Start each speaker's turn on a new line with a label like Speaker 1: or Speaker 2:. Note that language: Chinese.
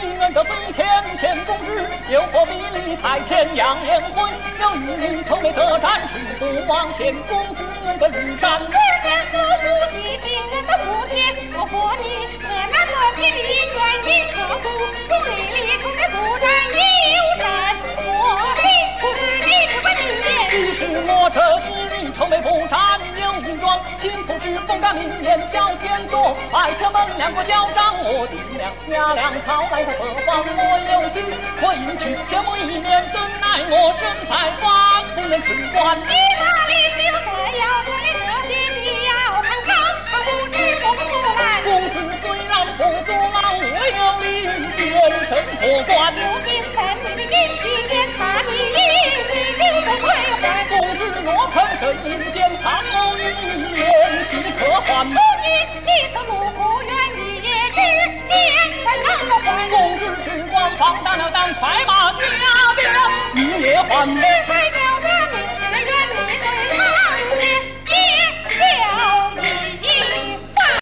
Speaker 1: 选择飞前前公之，又何必离台前杨延辉？有与你仇眉的战士，不枉献公之恩的日山。
Speaker 2: 世间何处惜情人的父亲？我和你何难得结义，愿意刻骨，我为里仇眉不战，
Speaker 1: 明年小天作，白天们两个交战，我定量压粮草来的何方我有心，我应去这么一面，怎奈我身在官不能吃官。
Speaker 2: 你哪里羞得要这里这些必要看高，他不知不不来。
Speaker 1: 公子虽然不阻拦，我有理见怎破关？闯荡了胆，快马加鞭，一夜还。
Speaker 2: 是非